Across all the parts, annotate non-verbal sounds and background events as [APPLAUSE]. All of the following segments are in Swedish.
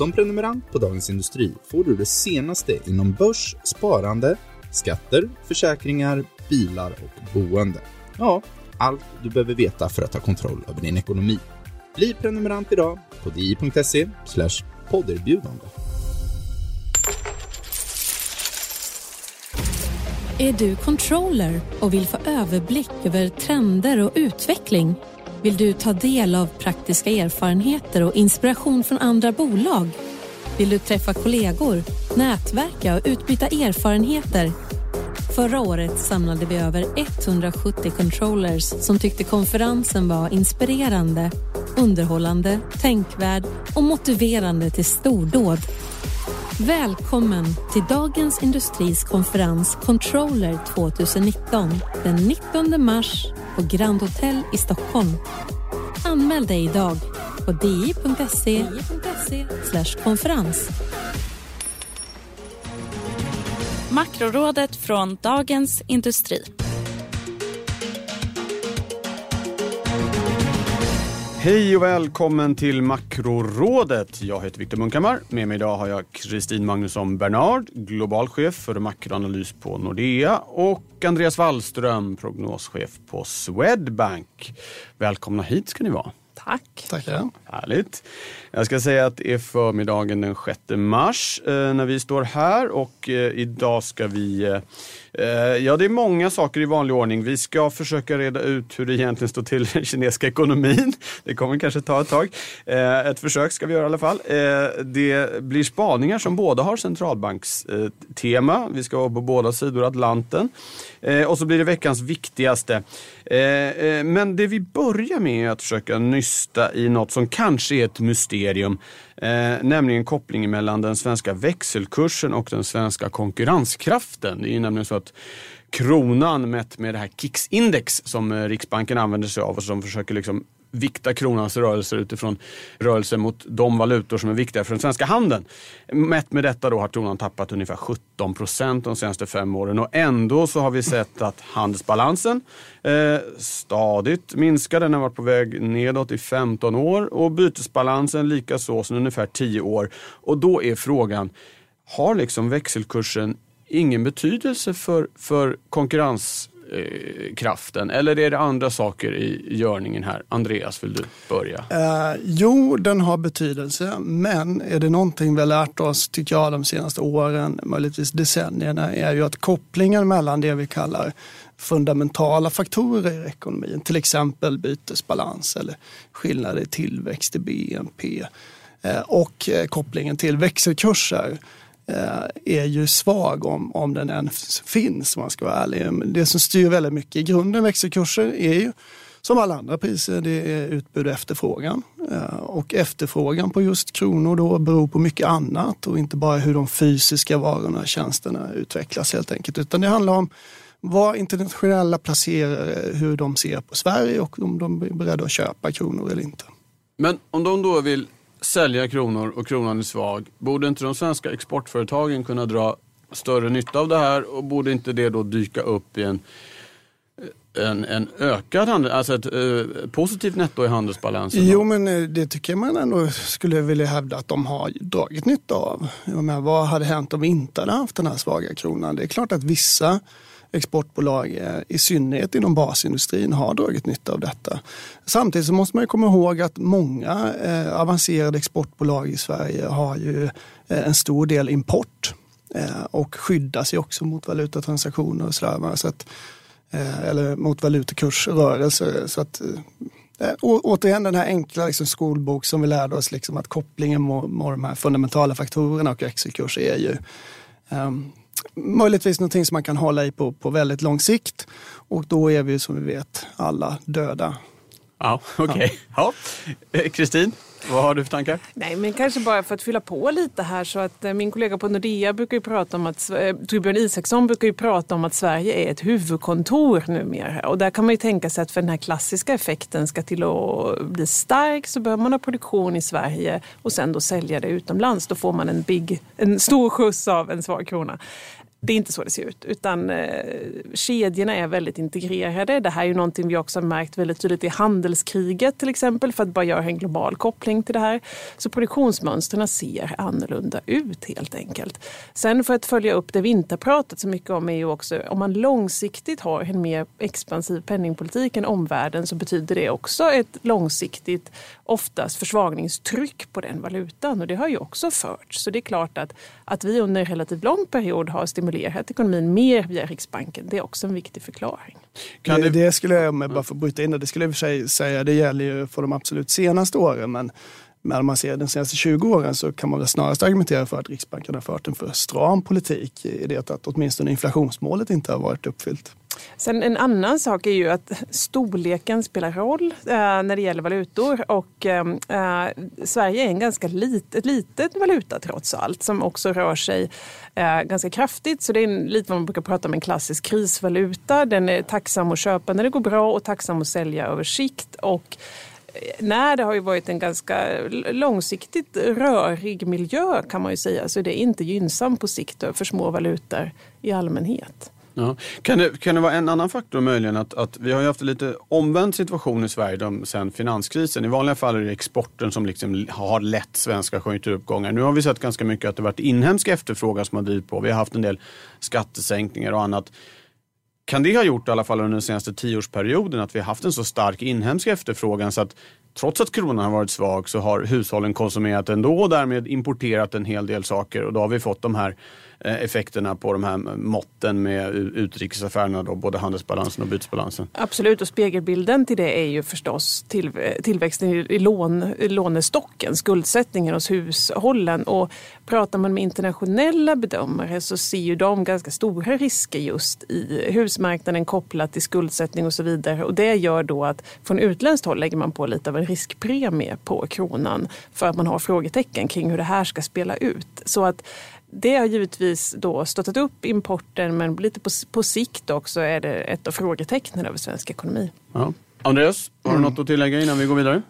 Som prenumerant på Dagens Industri får du det senaste inom börs, sparande, skatter, försäkringar, bilar och boende. Ja, allt du behöver veta för att ta kontroll över din ekonomi. Bli prenumerant idag på di.se podderbjudande. Är du controller och vill få överblick över trender och utveckling? Vill du ta del av praktiska erfarenheter och inspiration från andra bolag? Vill du träffa kollegor, nätverka och utbyta erfarenheter? Förra året samlade vi över 170 controllers som tyckte konferensen var inspirerande, underhållande, tänkvärd och motiverande till stordåd. Välkommen till Dagens Industris konferens Controller 2019 den 19 mars på Grand Hotel i Stockholm. Anmäl dig idag på di.se konferens. Makrorådet från Dagens Industri. Hej och välkommen till Makrorådet. Jag heter Viktor Munkhammar. Med mig idag har jag Kristin Magnusson Bernard, global chef för makroanalys på Nordea och Andreas Wallström, prognoschef på Swedbank. Välkomna hit ska ni vara. Tack. Tackar. Härligt. Jag ska säga att det är förmiddagen den 6 mars eh, när vi står här och eh, idag ska vi eh, Ja, det är många saker i vanlig ordning. Vi ska försöka reda ut hur det egentligen står till i den kinesiska ekonomin. Det kommer kanske ta ett tag. Ett försök ska vi göra i alla fall. Det blir spaningar som båda har centralbankstema. Vi ska vara på båda sidor Atlanten. och så blir det veckans viktigaste. men det vi börjar med är att försöka nysta i något som kanske är ett mysterium. Eh, nämligen kopplingen mellan den svenska växelkursen och den svenska konkurrenskraften. Det är ju nämligen så att kronan mätt med det här KIX-index som eh, Riksbanken använder sig av och som försöker liksom vikta kronans rörelser utifrån rörelser mot de valutor som är viktiga för den svenska handeln. Mätt med detta då har kronan tappat ungefär 17 procent de senaste fem åren och ändå så har vi sett att handelsbalansen eh, stadigt minskar. Den har varit på väg nedåt i 15 år och bytesbalansen likaså sedan ungefär 10 år. Och då är frågan, har liksom växelkursen ingen betydelse för, för konkurrens eh, kraften? Eller är det andra saker i görningen här? Andreas, vill du börja? Eh, jo, den har betydelse, men är det någonting vi har lärt oss, tycker jag, de senaste åren, möjligtvis decennierna, är ju att kopplingen mellan det vi kallar fundamentala faktorer i ekonomin, till exempel bytesbalans eller skillnader i tillväxt i BNP eh, och eh, kopplingen till växelkurser Eh, är ju svag om, om den ens finns om man ska vara ärlig. Det som styr väldigt mycket i grunden växelkurser är ju som alla andra priser, det är utbud och efterfrågan. Eh, och efterfrågan på just kronor då beror på mycket annat och inte bara hur de fysiska varorna och tjänsterna utvecklas helt enkelt. Utan det handlar om vad internationella placerare, hur de ser på Sverige och om de är beredda att köpa kronor eller inte. Men om de då vill sälja kronor och kronan är svag. Borde inte de svenska exportföretagen kunna dra större nytta av det här och borde inte det då dyka upp i en en, en ökad handel, alltså ett eh, positivt netto i handelsbalansen? Jo, men eh, det tycker man ändå skulle vilja hävda att de har dragit nytta av. Jag vad hade hänt om vi inte hade haft den här svaga kronan? Det är klart att vissa exportbolag, eh, i synnerhet inom basindustrin, har dragit nytta av detta. Samtidigt så måste man komma ihåg att många eh, avancerade exportbolag i Sverige har ju eh, en stor del import eh, och skyddar sig också mot valutatransaktioner och sådär. Så att, eh, eller mot valutakursrörelser. Så att, eh, eh återigen den här enkla liksom, skolbok som vi lärde oss, liksom, att kopplingen mot, mot de här fundamentala faktorerna och växelkurs är ju um, möjligtvis någonting som man kan hålla i på, på väldigt lång sikt. Och då är vi som vi vet alla döda Ja, okej. Okay. Ja. Eh, Kristin? Vad har du för tankar? Nej, men kanske bara för att fylla på lite här så att eh, min kollega på Nordea brukar ju prata om att, eh, Torbjörn Isaksson brukar ju prata om att Sverige är ett huvudkontor numera. Och där kan man ju tänka sig att för den här klassiska effekten ska till att bli stark så behöver man ha produktion i Sverige och sen då sälja det utomlands. Då får man en, big, en stor skjuts av en svag krona. Det är inte så det ser ut, utan eh, kedjorna är väldigt integrerade. Det här är ju någonting vi också har märkt väldigt tydligt i handelskriget till exempel, för att bara göra en global koppling till det här. Så produktionsmönstren ser annorlunda ut helt enkelt. Sen för att följa upp det vi inte har pratat så mycket om är ju också om man långsiktigt har en mer expansiv penningpolitik än omvärlden så betyder det också ett långsiktigt, oftast försvagningstryck på den valutan och det har ju också förts. Så det är klart att, att vi under en relativt lång period har stimulerat stimulerat ekonomin mer via Riksbanken. Det är också en viktig förklaring. Kan det, det skulle jag, bara för att bryta in det, det skulle jag för sig säga, det gäller ju för de absolut senaste åren. Men men om man ser de senaste 20 åren så kan man väl snarast argumentera för att Riksbanken har fört en för stram politik i det att åtminstone inflationsmålet inte har varit uppfyllt. Sen en annan sak är ju att storleken spelar roll eh, när det gäller valutor och eh, eh, Sverige är en ganska lit, ett litet valuta trots allt som också rör sig eh, ganska kraftigt. Så det är en, lite vad man brukar prata om en klassisk krisvaluta. Den är tacksam att köpa när det går bra och tacksam att sälja över sikt. Och Nej, det har ju varit en ganska långsiktigt rörig miljö kan man ju säga. Så det är inte gynnsamt på sikt för små valutor i allmänhet. Ja. Kan, det, kan det vara en annan faktor möjligen att, att vi har ju haft en lite omvänd situation i Sverige de, sen finanskrisen. I vanliga fall är det exporten som liksom har lett svenska konjunkturuppgångar. Nu har vi sett ganska mycket att det varit inhemsk efterfrågan som har drivit på. Vi har haft en del skattesänkningar och annat. Kan det ha gjort i alla fall under den senaste tioårsperioden att vi har haft en så stark inhemsk efterfrågan så att trots att kronan har varit svag så har hushållen konsumerat ändå och därmed importerat en hel del saker. Och då har vi fått de här Eh, effekterna på de här måtten med utrikesaffärerna, då, både handelsbalansen och bytesbalansen? Absolut, och spegelbilden till det är ju förstås till, tillväxten i, lån, i lånestocken, skuldsättningen hos hushållen. Och pratar man med internationella bedömare så ser ju de ganska stora risker just i husmarknaden kopplat till skuldsättning och så vidare. Och det gör då att från utländskt håll lägger man på lite av en riskpremie på kronan för att man har frågetecken kring hur det här ska spela ut. Så att det har givetvis då stöttat upp importen men lite på, på sikt också är det ett av frågetecknen över svensk ekonomi. Ja. Andreas, har du mm. något att tillägga innan vi går vidare?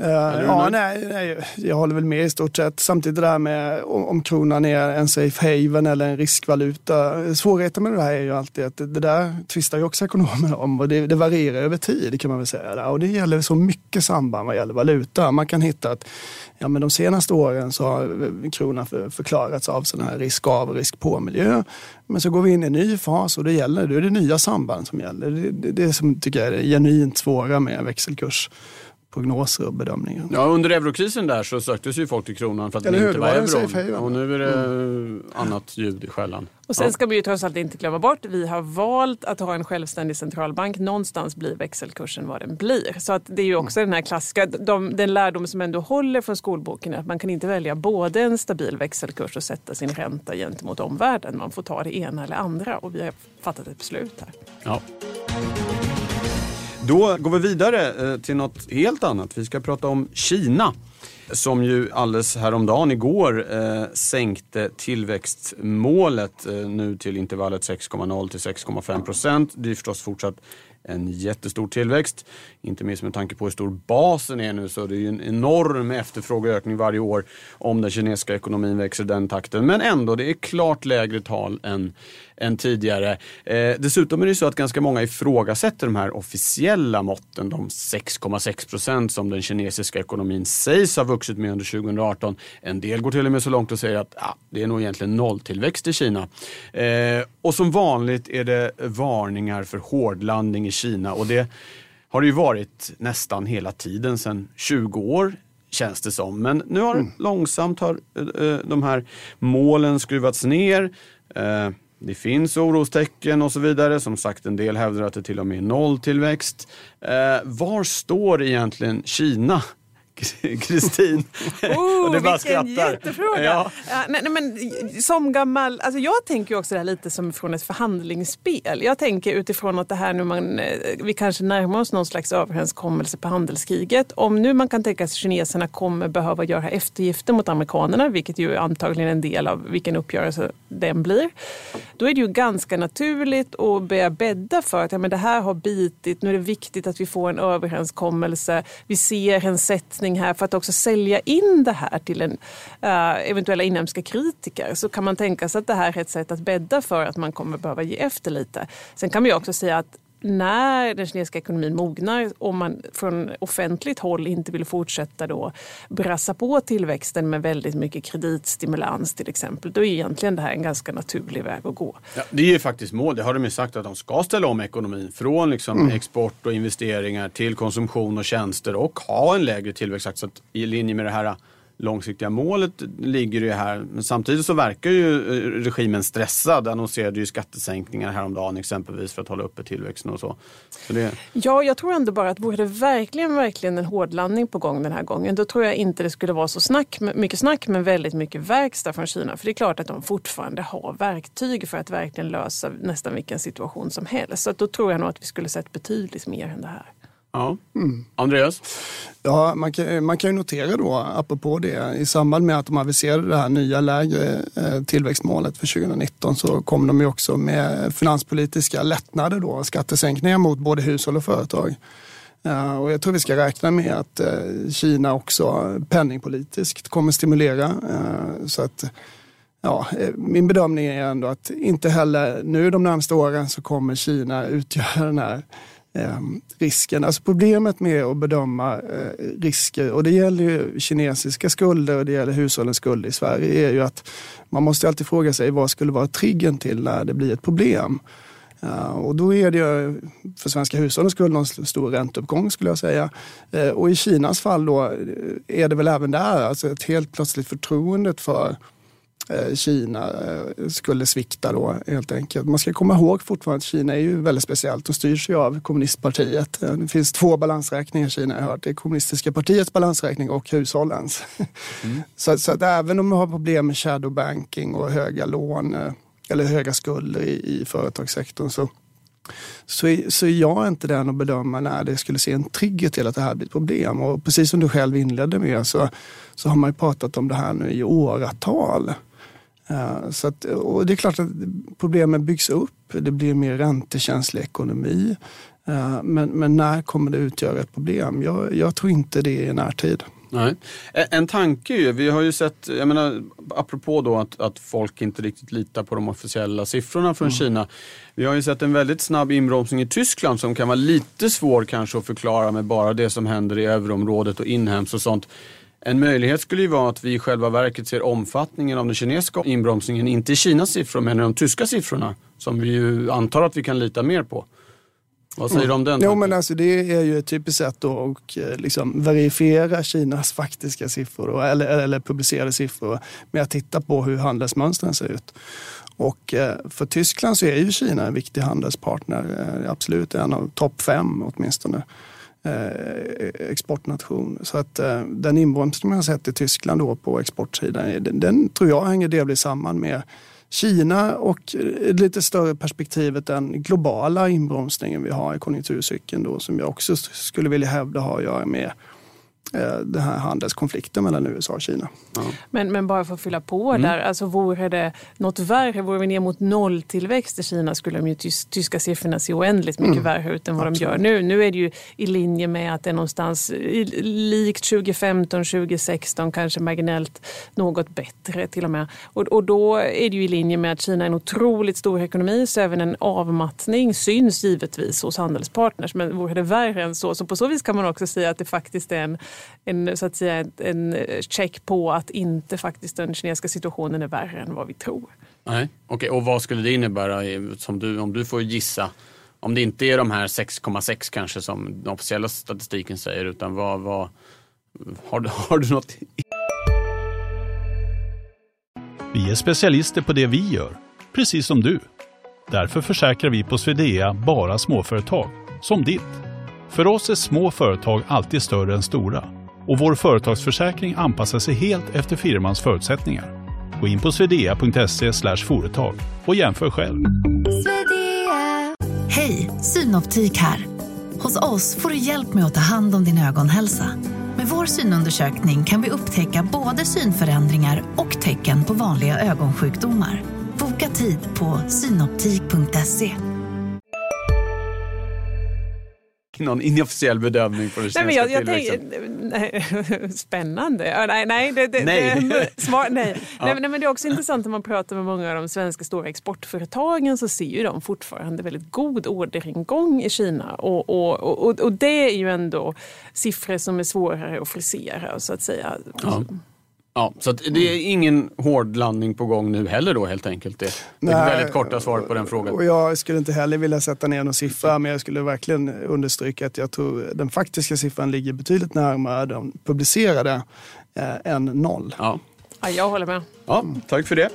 Uh, ja, nej, nej, jag håller väl med i stort sett. Samtidigt det där med om, kronan är en safe haven eller en riskvaluta. Svårigheten med det här är ju alltid att det, där tvistar ju också ekonomerna om och det, det, varierar över tid kan man väl säga. Och det gäller så mycket samband vad gäller valuta. Man kan hitta att ja, men de senaste åren så har kronan för, förklarats av sån här risk av och risk på miljö. Men så går vi in i en ny fas och det gäller, då är det nya samband som gäller. Det, det, det som tycker jag är det genuint svåra med växelkurs prognoser och bedömningar. Ja, under eurokrisen där så sökte ju folk till kronan för att Eller det inte var euron. Och nu är det mm. annat ljud i skällan. Och sen ja. ska vi ju trots allt inte glömma bort, vi har valt att ha en självständig centralbank. Någonstans blir växelkursen vad den blir. Så att det är ju också mm. den här klassiska, de, den lärdom som ändå håller från skolboken är att man kan inte välja både en stabil växelkurs och sätta sin ränta gentemot omvärlden. Man får ta det ena eller andra och vi har fattat ett beslut här. Ja. Då går vi vidare eh, till något helt annat. Vi ska prata om Kina som ju alldeles häromdagen, igår, eh, sänkte tillväxtmålet eh, nu till intervallet 6,0 till 6,5 procent. Det är förstås fortsatt en jättestor tillväxt. Inte minst med tanke på hur stor basen är nu så det är ju en enorm efterfrågeökning varje år om den kinesiska ekonomin växer i den takten. Men ändå, det är klart lägre tal än än tidigare. Eh, dessutom är det så att ganska många ifrågasätter de här officiella måtten, de 6,6 procent som den kinesiska ekonomin sägs ha vuxit med under 2018. En del går till och med så långt och säger att ah, det är nog egentligen nolltillväxt i Kina. Eh, och som vanligt är det varningar för hårdlandning i Kina och det har det ju varit nästan hela tiden sedan 20 år känns det som. Men nu har mm. långsamt har, uh, de här målen skruvats ner. Det finns orostecken och så vidare. Som sagt, en del hävdar att det till och med är nolltillväxt. Eh, var står egentligen Kina [LAUGHS] Kristin. Oh, du bara vilken skrattar. jättefråga! Ja. Ja, nej, nej, men, som gammal, alltså jag tänker också det här lite som från ett förhandlingsspel. Jag tänker utifrån att det här nu man, eh, vi kanske närmar oss någon slags överenskommelse på handelskriget. Om nu man kan tänka sig att kineserna kommer behöva göra eftergifter mot amerikanerna, vilket ju är antagligen en del av vilken uppgörelse den blir. Då är det ju ganska naturligt att börja bädda för att ja, men det här har bitit, nu är det viktigt att vi får en överenskommelse. Vi ser en sättning här för att också sälja in det här till en, uh, eventuella inhemska kritiker. Så kan man tänka sig att det här är ett sätt att bädda för att man kommer behöva ge efter lite. Sen kan man ju också säga att när den kinesiska ekonomin mognar, om man från offentligt håll inte vill fortsätta då brassa på tillväxten med väldigt mycket kreditstimulans till exempel, då är egentligen det här en ganska naturlig väg att gå. Ja, det är ju faktiskt mål, det har de ju sagt att de ska ställa om ekonomin från liksom export och investeringar till konsumtion och tjänster och ha en lägre tillväxttakt. Så att i linje med det här långsiktiga målet ligger det ju här. Men samtidigt så verkar ju eh, regimen stressad. Annonserade ju skattesänkningar häromdagen exempelvis för att hålla uppe tillväxten och så. så det... Ja, jag tror ändå bara att vore det verkligen, verkligen en hårdlandning på gång den här gången, då tror jag inte det skulle vara så snack, mycket snack men väldigt mycket verkstad från Kina. För det är klart att de fortfarande har verktyg för att verkligen lösa nästan vilken situation som helst. Så då tror jag nog att vi skulle sett betydligt mer än det här. Ja. Andreas? Ja, man kan, man kan ju notera då, apropå det, i samband med att de aviserade det här nya lägre eh, tillväxtmålet för 2019 så kom de ju också med finanspolitiska lättnader då, skattesänkningar mot både hushåll och företag. Uh, och jag tror vi ska räkna med att uh, Kina också penningpolitiskt kommer stimulera. Så att, ja, min bedömning är ändå att inte heller nu de närmaste åren så kommer Kina utgöra den här eh, risken. Alltså problemet med att bedöma eh, risker, och det gäller ju kinesiska skulder och det gäller hushållens skulder i Sverige, är ju att man måste alltid fråga sig vad skulle vara triggern till när det blir ett problem. Uh, och då är det ju för svenska hushållens skull någon stor ränteuppgång skulle jag säga. Uh, och i Kinas fall då eh, är det väl även där, alltså ett helt plötsligt förtroendet för Kina eh, skulle svikta då helt enkelt. Man ska komma ihåg fortfarande att Kina är ju väldigt speciellt och styrs ju av kommunistpartiet. Eh, det finns två balansräkningar i Kina jag har hört. Det är kommunistiska partiets balansräkning och hushållens. Mm. [LAUGHS] så, så att även om man har problem med shadow banking och höga lån eller höga skulder i, i företagssektorn så så är, så är jag inte den att bedöma när det skulle se en trigger till att det här blir ett problem. Och precis som du själv inledde med så, så har man ju pratat om det här nu i åratal. Så att, och det är klart att problemen byggs upp. Det blir mer räntekänslig ekonomi. Men, men när kommer det utgöra ett problem? Jag, jag tror inte det är i närtid. Nej. En tanke ju, vi har ju sett, jag menar, apropå då att, att folk inte riktigt litar på de officiella siffrorna från mm. Kina. Vi har ju sett en väldigt snabb inbromsning i Tyskland som kan vara lite svår kanske att förklara med bara det som händer i euroområdet och inhemskt och sånt. En möjlighet skulle ju vara att vi i själva verket ser omfattningen av den kinesiska inbromsningen, inte i Kinas siffror men i de tyska siffrorna som vi ju antar att vi kan lita mer på. Vad säger du om den? Mm. Jo, men alltså, det är ju ett typiskt sätt att eh, liksom, verifiera Kinas faktiska siffror eller, eller publicerade siffror med att titta på hur handelsmönstren ser ut. Och eh, för Tyskland så är ju Kina en viktig handelspartner, eh, absolut en av topp fem åtminstone Eh, exportnation. Så att eh, den inbromsning man har sett i Tyskland då på exportsidan, eh, den, den tror jag hänger delvis samman med Kina och lite större perspektivet den globala inbromsningen vi har i konjunkturcykeln då som jag också skulle vilja hävda har att göra med Eh, den här handelskonflikten mellan USA och Kina. Ja. Men, men bara för att fylla på mm. där, alltså vore det något värre, vore vi ner mot nolltillväxt i Kina skulle de ju tys, tyska siffrorna se oändligt mycket mm. värre ut än vad Absolut. de gör nu. Nu är det ju i linje med att det är någonstans likt 2015, 2016, kanske marginellt något bättre till och med. Och, och då är det ju i linje med att Kina är en otroligt stor ekonomi så även en avmattning syns givetvis hos handelspartners. Men vore det värre än så, så på så vis kan man också säga att det faktiskt är en en, så att säga, en check på att inte faktiskt den kinesiska situationen är värre än vad vi tror. Nej, okay. och vad skulle det innebära som du, om du får gissa? Om det inte är de här 6,6 kanske som den officiella statistiken säger utan vad, vad har, du, [LAUGHS] har du något? Vi är specialister på det vi gör, precis som du. Därför försäkrar vi på Swedea bara småföretag, som ditt. För oss är små företag alltid större än stora och vår företagsförsäkring anpassar sig helt efter firmans förutsättningar. Gå in på swedea.se företag och jämför själv. Hej, Synoptik här. Hos oss får du hjälp med att ta hand om din ögonhälsa. Med vår synundersökning kan vi upptäcka både synförändringar och tecken på vanliga ögonsjukdomar. Boka tid på synoptik.se. [LAUGHS] Någon inofficiell bedömning på det Nej, men jag, jag tillväxten? tänker, nej, [LAUGHS] spännande. Ja, Nej, nej, det, det, Nej. Det, [LAUGHS] smart, nej. nej, men, nej, men det är också intressant när man pratar med många av de svenska stora exportföretagen så ser ju de fortfarande väldigt god orderingång i Kina. Och, och, och, och det är ju ändå siffror som är svårare att frisera så att säga. Ja. Ja, så att det är ingen hård landning på gång nu heller då helt enkelt. Det, det är Nej. väldigt korta svaret på den frågan. Och jag skulle inte heller vilja sätta ner någon siffra, men jag skulle verkligen understryka att jag tror den faktiska siffran ligger betydligt närmare de publicerade eh, än noll. Ja. Ja, jag håller med. Ja, tack för det.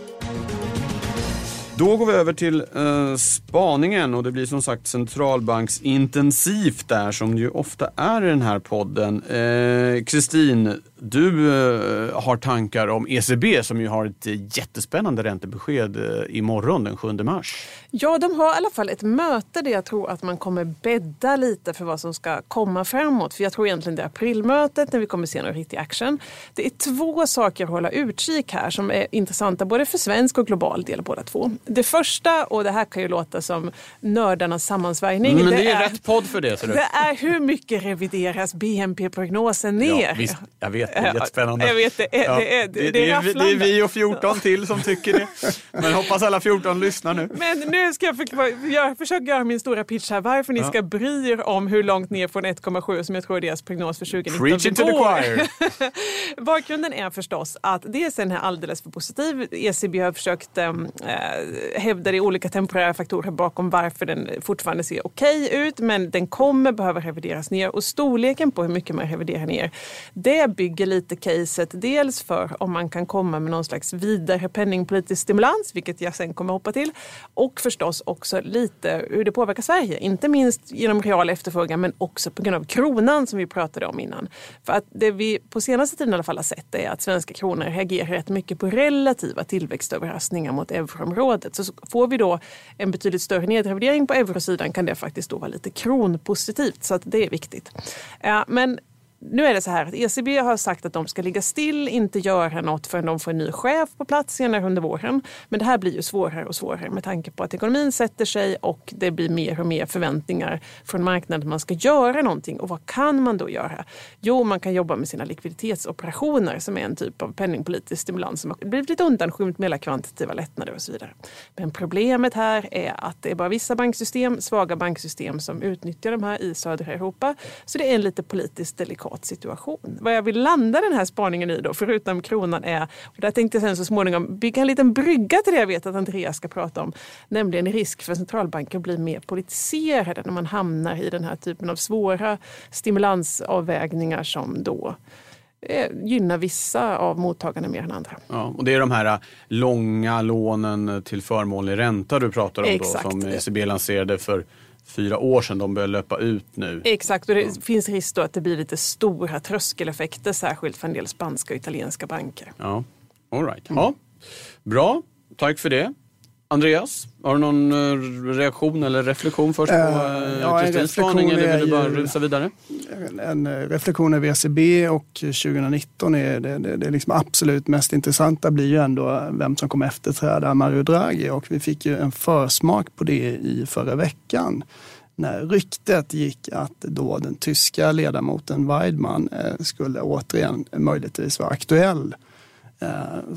Då går vi över till eh, spaningen och det blir som sagt centralbanksintensivt där som det ju ofta är i den här podden. Eh, Kristin, du eh, har tankar om ECB som ju har ett jättespännande räntebesked eh, imorgon den 7 mars. Ja, de har i alla fall ett möte där jag tror att man kommer bädda lite för vad som ska komma framåt. För jag tror egentligen det är aprilmötet när vi kommer se någon riktig action. Det är två saker att hålla utkik här som är intressanta både för svensk och global del båda två. Det första, och det här kan ju låta som nördarnas sammansvärjning. Men det är rätt podd för det. Så det är hur mycket revideras BNP-prognosen ner? Ja, visst, jag vet, det är jättespännande. Jag vet, det är, Ja, det är, det, är, det, är, det är vi och 14 till som tycker det. Men hoppas alla 14 lyssnar nu. Men nu ska jag, för, jag försöka göra min stora pitch här. Varför ni ska bry er om hur långt ner från 1,7 som jag tror är deras prognos för 2019 Preaching to the choir. [LAUGHS] Bakgrunden är förstås att dels är den här alldeles för positiv. ECB har försökt äh, hävdar det i olika temporära faktorer bakom varför den fortfarande ser okej ut. Men den kommer behöva revideras ner och storleken på hur mycket man reviderar ner det bygger lite caset dels för om man kan komma med någon slags vidare penningpolitisk stimulans, vilket jag sen kommer hoppa till. Och förstås också lite hur det påverkar Sverige. Inte minst genom real efterfrågan men också på grund av kronan som vi pratade om innan. För att det vi på senaste tiden i alla fall har sett är att svenska kronor reagerar rätt mycket på relativa tillväxtöverraskningar mot euroområdet. Så får vi då en betydligt större nedrevidering på eurosidan kan det faktiskt då vara lite kronpositivt. Så att det är viktigt. Eh, men nu är det så här att ECB har sagt att de ska ligga still, inte göra något förrän de får en ny chef på plats senare under våren. Men det här blir ju svårare och svårare med tanke på att ekonomin sätter sig och det blir mer och mer förväntningar från marknaden att man ska göra någonting. Och vad kan man då göra? Jo, man kan jobba med sina likviditetsoperationer som är en typ av penningpolitisk stimulans som har blivit lite undanskymt med alla kvantitativa lättnader och så vidare. Men problemet här är att det är bara vissa banksystem, svaga banksystem som utnyttjar de här i södra Europa. Så det är en lite politiskt delikat situation. Vad jag vill landa den här spaningen i då, förutom kronan är, och där tänkte jag sen så småningom bygga en liten brygga till det jag vet att Andreas ska prata om, nämligen risk för centralbanker att bli mer politiserade när man hamnar i den här typen av svåra stimulansavvägningar som då eh, gynnar vissa av mottagarna mer än andra. Ja, och det är de här äh, långa lånen till förmånlig ränta du pratar om Exakt. då, som ECB lanserade för fyra år sedan. De börjar löpa ut nu. Exakt, och det finns risk då att det blir lite stora tröskeleffekter, särskilt för en del spanska och italienska banker. Ja, all right. Ja, bra, tack för det. Andreas, har du någon eh, reaktion eller reflektion först på Eh, eh, ja, en Kristins spaning eller vill du är bara rusa vidare? En eh, reflektion över ECB och 2019 är det, det, det liksom absolut mest intressanta blir ju ändå vem som kommer efterträda Mario Draghi och vi fick ju en försmak på det i förra veckan när ryktet gick att då den tyska ledamoten Weidmann skulle återigen möjligtvis vara aktuell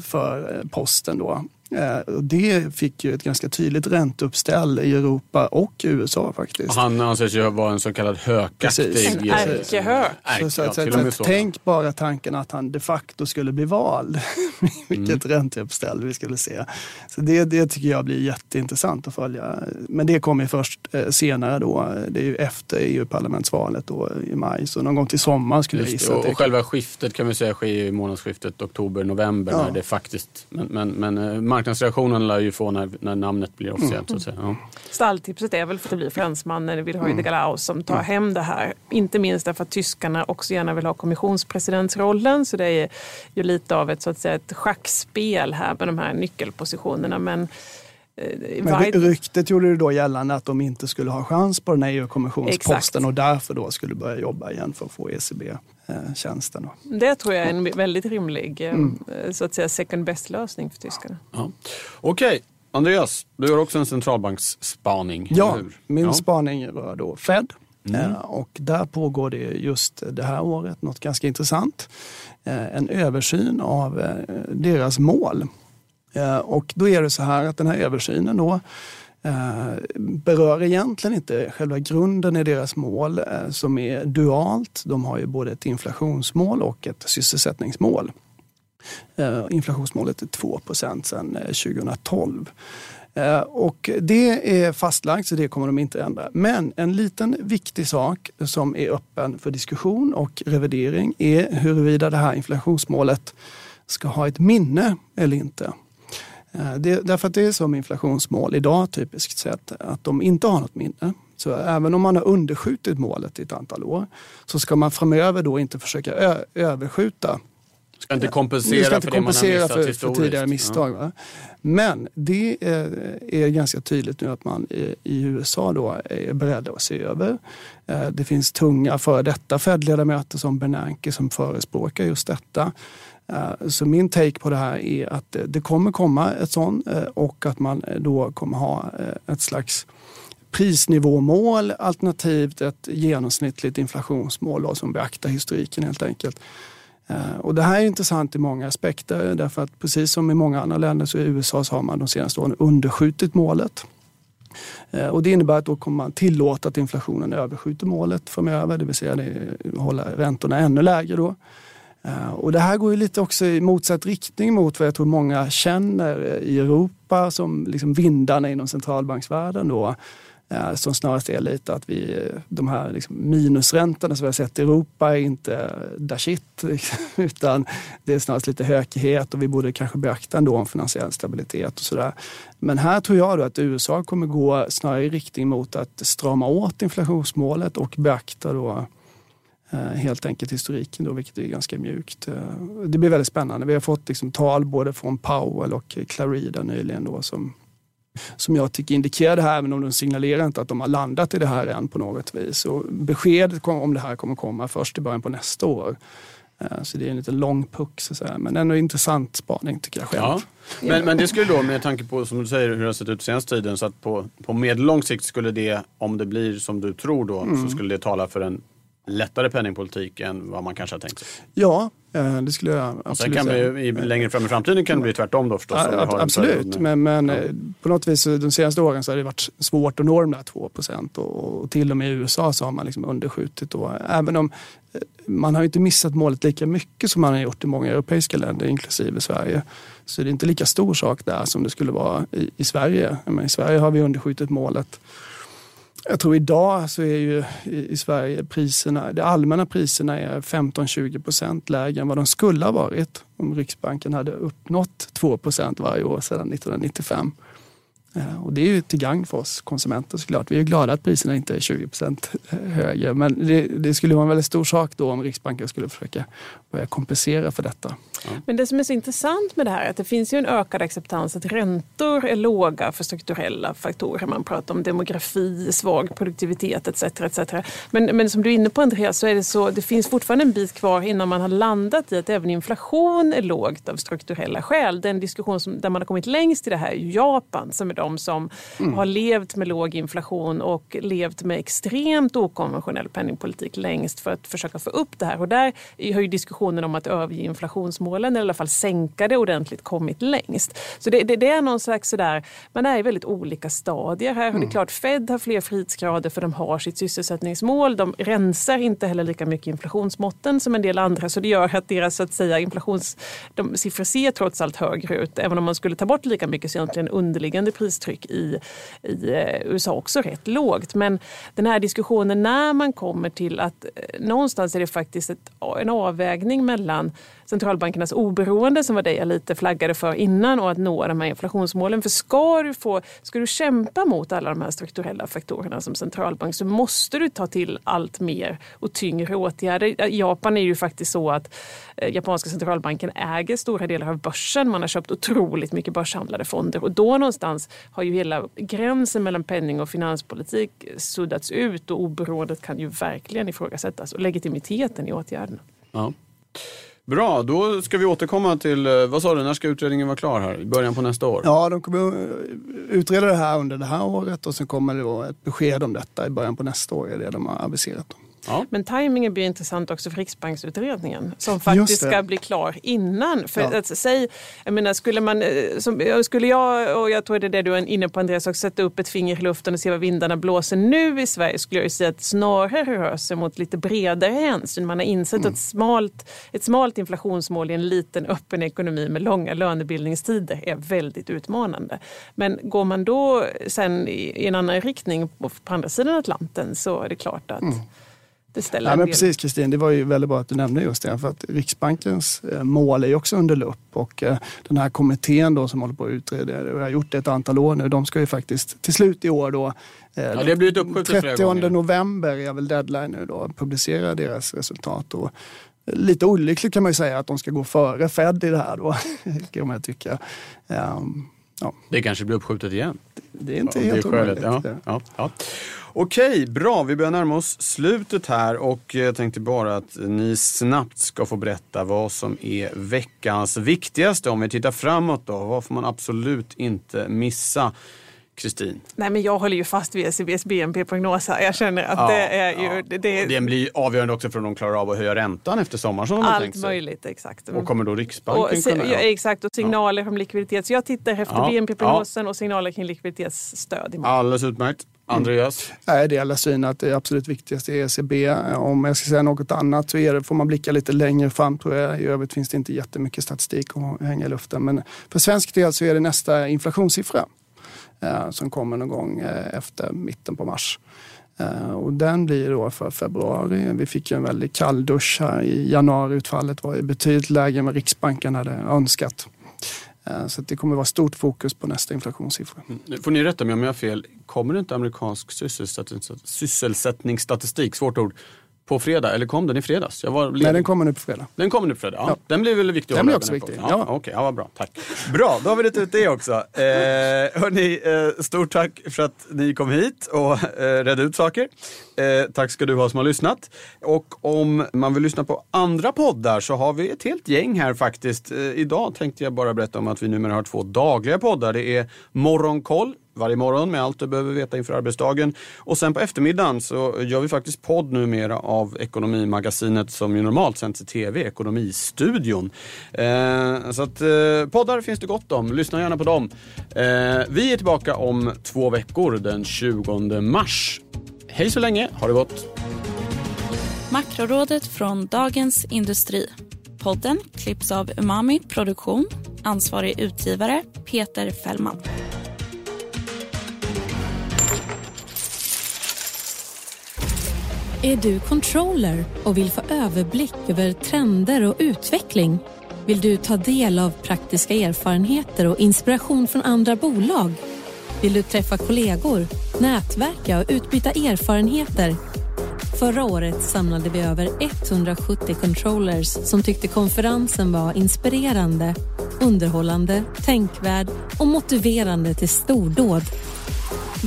för posten då. Eh, och Det fick ju ett ganska tydligt ränteuppställ i Europa och USA faktiskt. Han anses ju vara en så kallad hökaktig... Precis. En ärkehök. Så, så, ja, att- så, till att- och med så. tänk bara tanken att han de facto skulle bli vald. [LAUGHS] Vilket Mm. ränteuppställ vi skulle se. Så det, det tycker jag blir jätteintressant att följa. Men det kommer ju först eh, senare då. Det är ju efter EU-parlamentsvalet då i maj. Så någon gång till sommaren skulle jag Just det, gissa. och, och själva skiftet kan vi säga sker i månadsskiftet oktober-november Ja. när det faktiskt... Men, men, men eh, marknadsreaktionen lär ju få när, när namnet blir officiellt. Så att säga. Ja. Stalltipset är väl för att det blir fransmannen Wilhelm mm. de Galaus som tar hem det här. Inte minst därför att tyskarna också gärna vill ha kommissionspresidentsrollen. Så det är ju lite av ett, så att säga, ett schackspel här med de här nyckelpositionerna. Men Eh, Men ryktet gjorde det då gällande att de inte skulle ha chans på den här EU-kommissionsposten och därför då skulle börja jobba igen för att få ECB-tjänsten. Det tror jag är en väldigt rimlig eh, mm. så att säga second best-lösning för tyskarna. Ja. Okej, okay. Andreas, du har också en centralbanksspaning. Ja, min ja. spaning rör då Fed. Mm. Eh, och där pågår det just det här året något ganska intressant. En översyn av deras mål Eh, och då är det så här att den här översynen då eh, Eh, berör egentligen inte själva grunden i deras mål eh, som är dualt. De har ju både ett inflationsmål och ett sysselsättningsmål. Eh, inflationsmålet är 2% sedan 2012. Och det är fastlagt så det kommer de inte ändra. Men en liten viktig sak som är öppen för diskussion och revidering är huruvida det här inflationsmålet ska ha ett minne eller inte. Eh, det, därför att det är som inflationsmål idag typiskt sett, att de inte har något minne. Så även om man har underskjutit målet i ett antal år så ska man framöver då inte försöka överskjuta Ska inte kompensera, ska inte för, kompensera för, för, tidigare misstag. Ja. Men det är, är, ganska tydligt nu att man i, i USA då är beredd att se över. Eh, det finns tunga före detta Fed-ledamöter som Bernanke som förespråkar just detta. Eh, så min take på det här är att eh, det kommer komma ett sånt eh, och att man då kommer ha ett slags prisnivåmål alternativt ett genomsnittligt inflationsmål då, som beaktar historiken helt enkelt. Och det här är intressant i många aspekter därför att precis som i många andra länder så i USA så har man de senaste åren underskjutit målet. Och det innebär att då kommer man tillåta att inflationen överskjuter målet framöver, det vill säga det hålla räntorna ännu lägre då. Eh, och det här går ju lite också i motsatt riktning mot vad jag tror många känner eh, i Europa som liksom vindarna inom centralbanksvärlden då. Eh, som snarast är lite att vi, de här liksom minusräntorna som vi har sett i Europa är inte da shit, liksom, [LAUGHS] utan det är snarast lite hökighet och vi borde kanske beakta ändå en finansiell stabilitet och sådär. Men här tror jag då att USA kommer gå snarare i riktning mot att strama åt inflationsmålet och beakta då helt enkelt historiken, då, vilket är ganska mjukt. Eh, det blir väldigt spännande. Vi har fått liksom tal både från Powell och Clarida nyligen då, som, som jag tycker indikerar det här, även om de signalerar inte att de har landat i det här än på något vis. Och beskedet om det här kommer komma först i början på nästa år. Eh, så det är en lite lång puck, så att säga. men ändå intressant spaning tycker jag själv. Ja. Men, men det skulle då, med tanke på som du säger hur det har sett ut senaste tiden, så att på, på medellång sikt skulle det, om det blir som du tror då, mm. så skulle det tala för en lättare penningpolitik än vad man kanske har tänkt sig? Ja, eh, det skulle jag absolut Sen kan säga. Vi, längre fram i framtiden kan det bli tvärtom då förstås. Ja, absolut, men, men ja. Eh, på något vis de senaste åren så har det varit svårt att nå de där 2 procent och, och till och med i USA så har man liksom underskjutit. Då. Även om eh, man har inte missat målet lika mycket som man har gjort i många europeiska länder, inklusive Sverige. Så det är inte lika stor sak där som det skulle vara i, i Sverige. Men I Sverige har vi underskjutit målet jag tror idag så är ju i Sverige priserna, de allmänna priserna är 15-20 procent lägre än vad de skulle ha varit om Riksbanken hade uppnått 2 procent varje år sedan 1995. Eh, och det är ju till gagn för oss konsumenter såklart. Vi är glada att priserna inte är 20 % eh, högre. Men det, det, skulle vara en väldigt stor sak då om Riksbanken skulle försöka börja kompensera för detta. Ja. Men det som är så intressant med det här är att det finns ju en ökad acceptans att räntor är låga för strukturella faktorer. Man pratar om demografi, svag produktivitet etc. etc. Men, men som du är inne på Andreas så är det så det finns fortfarande en bit kvar innan man har landat i att även inflation är lågt av strukturella skäl. Den diskussion som, där man har kommit längst i det här är Japan som idag de som mm. har levt med låg inflation och levt med extremt okonventionell penningpolitik längst för att försöka få upp det här. Och där har ju diskussionen om att överge inflationsmålen, eller i alla fall sänka det ordentligt, kommit längst. Så det, det, det är någon slags sådär, man är i väldigt olika stadier här. Mm. Det är klart, Fed har fler frihetsgrader för de har sitt sysselsättningsmål. De rensar inte heller lika mycket inflationsmåtten som en del andra, så det gör att deras så att säga, inflations, de siffror ser trots allt högre ut. Även om man skulle ta bort lika mycket så egentligen underliggande pris pristryck i, i eh, USA också rätt lågt. Men den här diskussionen när man kommer till att eh, någonstans är det faktiskt ett, en avvägning mellan centralbankernas oberoende som var det jag lite flaggade för innan och att nå de här inflationsmålen. För ska du, få, ska du kämpa mot alla de här strukturella faktorerna som centralbank så måste du ta till allt mer och tyngre åtgärder. I Japan är ju faktiskt så att eh, japanska centralbanken äger stora delar av börsen. Man har köpt otroligt mycket börshandlade fonder och då någonstans har ju hela gränsen mellan penning och finanspolitik eh, suddats ut och oberoendet kan ju verkligen ifrågasättas och legitimiteten i åtgärderna. Ja. Bra, då ska vi återkomma till, eh, vad sa du, när ska utredningen vara klar här? I början på nästa år? Ja, de kommer eh, utreda det här under det här året och sen kommer det då ett besked om detta i början på nästa år, är det de har aviserat. Ja. Men tajmingen blir intressant också för Riksbanksutredningen som faktiskt ska bli klar innan. För ja. att, säg, jag menar, skulle, man, eh, som, skulle jag, och jag tror det är det du är inne på Andreas, också, sätta upp ett finger i luften och se vad vindarna blåser nu i Sverige skulle jag säga att snarare rör sig mot lite bredare hänsyn. Man har insett mm. att smalt, ett smalt inflationsmål i en liten öppen ekonomi med långa lönebildningstider är väldigt utmanande. Men går man då sen i en annan riktning på, på andra sidan Atlanten så är det klart att mm det ställer ja, men Precis Kristin, det var ju väldigt bra att du nämnde just det. För att Riksbankens eh, mål är ju också under lupp och eh, den här kommittén då som håller på att utreda och har gjort det ett antal år nu, de ska ju faktiskt till slut i år då eh, Ja, det blivit uppskjutet 30 november är väl deadline nu då, publicera deras resultat. Och lite olyckligt kan man ju säga att de ska gå före Fed i det här då, [LAUGHS] kan man tycka. Um, ja. Det kanske blir uppskjutet igen? Det är inte ja, helt omöjligt. Ja, ja, ja. Okej, bra. Vi börjar närma oss slutet här och jag tänkte bara att ni snabbt ska få berätta vad som är veckans viktigaste. Om vi tittar framåt då, vad får man absolut inte missa? Kristin? Nej, men jag håller ju fast vid ECBs BNP-prognos. Jag känner att ja, det är ju... Ja. Det, Den blir avgörande också för om de klarar av att höja räntan efter sommaren som de har tänkt sig. Allt möjligt, exakt. Och kommer då Riksbanken och, kunna... Ja, exakt, och signaler ja. om likviditet. Så jag tittar efter BNP-prognosen och signaler kring likviditetsstöd. Alldeles utmärkt. Andreas? Mm. Jag delar synen att det absolut viktigaste är ECB. Om jag ska säga något annat så är det, får man blicka lite längre fram tror jag. I övrigt finns det inte jättemycket statistik att hänga i luften. Men för svensk del så är det nästa inflationssiffra eh, som kommer någon gång eh, efter mitten på mars. Eh, och den blir då för februari. Vi fick ju en väldigt kall dusch här i januari. Utfallet var betydligt lägre än vad Riksbanken hade önskat. Eh, så det kommer vara stort fokus på nästa inflationssiffra. Mm. Nu mm. får ni rätta mig om jag har fel. Kommer det inte amerikansk sysselsättningsstatistik, svårt ord, på fredag, eller kom den i fredags? Jag var Nej, den kommer nu på fredag. Den kommer nu på fredag, ja. ja. Den blir väl viktig Den blir också viktig, ja. ja. Okej, okay, ja, vad bra, tack. Bra, då har vi rätt ut det också. Eh, hörni, eh, stort tack för att ni kom hit och eh, redde ut saker. Eh, tack ska du ha som har lyssnat. Och om man vill lyssna på andra poddar så har vi ett helt gäng här faktiskt. Eh, idag tänkte jag bara berätta om att vi numera har två dagliga poddar. Det är Morgonkoll varje morgon med allt du behöver veta inför arbetsdagen. Och sen på eftermiddagen så gör vi faktiskt podd numera av Ekonomimagasinet som ju normalt sänds i tv, Ekonomistudion. Eh, så att eh, poddar finns det gott om, lyssna gärna på dem. Eh, vi är tillbaka om två veckor den 20 mars. Hej så länge, ha det gott! Makrorådet från Dagens Industri. Podden klipps av Umami Produktion. Ansvarig utgivare Peter Fällman. Är du controller och vill få överblick över trender och utveckling? Vill du ta del av praktiska erfarenheter och inspiration från andra bolag? Vill du träffa kollegor, nätverka och utbyta erfarenheter? Förra året samlade vi över 170 controllers som tyckte konferensen var inspirerande, underhållande, tänkvärd och motiverande till stordåd.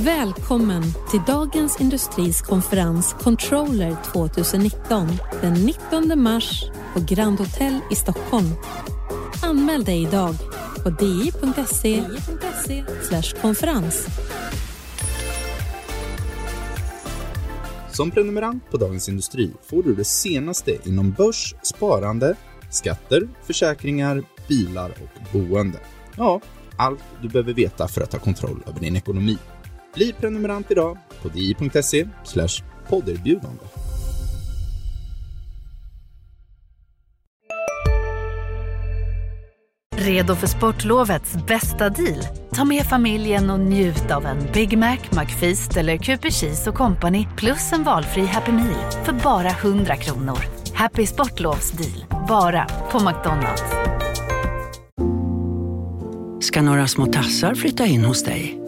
Välkommen till Dagens Industris konferens Controller 2019 den 19 mars på Grand Hotel i Stockholm. Anmäl dig idag på di.se konferens. Som prenumerant på Dagens Industri får du det senaste inom börs, sparande, skatter, försäkringar, bilar och boende. Ja, allt du behöver veta för att ta kontroll över din ekonomi. Bli prenumerant idag på di.se podderbjudande. Redo för sportlovets bästa deal? Ta med familjen och njut av en Big Mac, McFeast eller Cooper Cheese och Company plus en valfri Happy Meal för bara 100 kronor. Happy Sportlovs deal, bara på McDonalds. Ska några små tassar flytta in hos dig?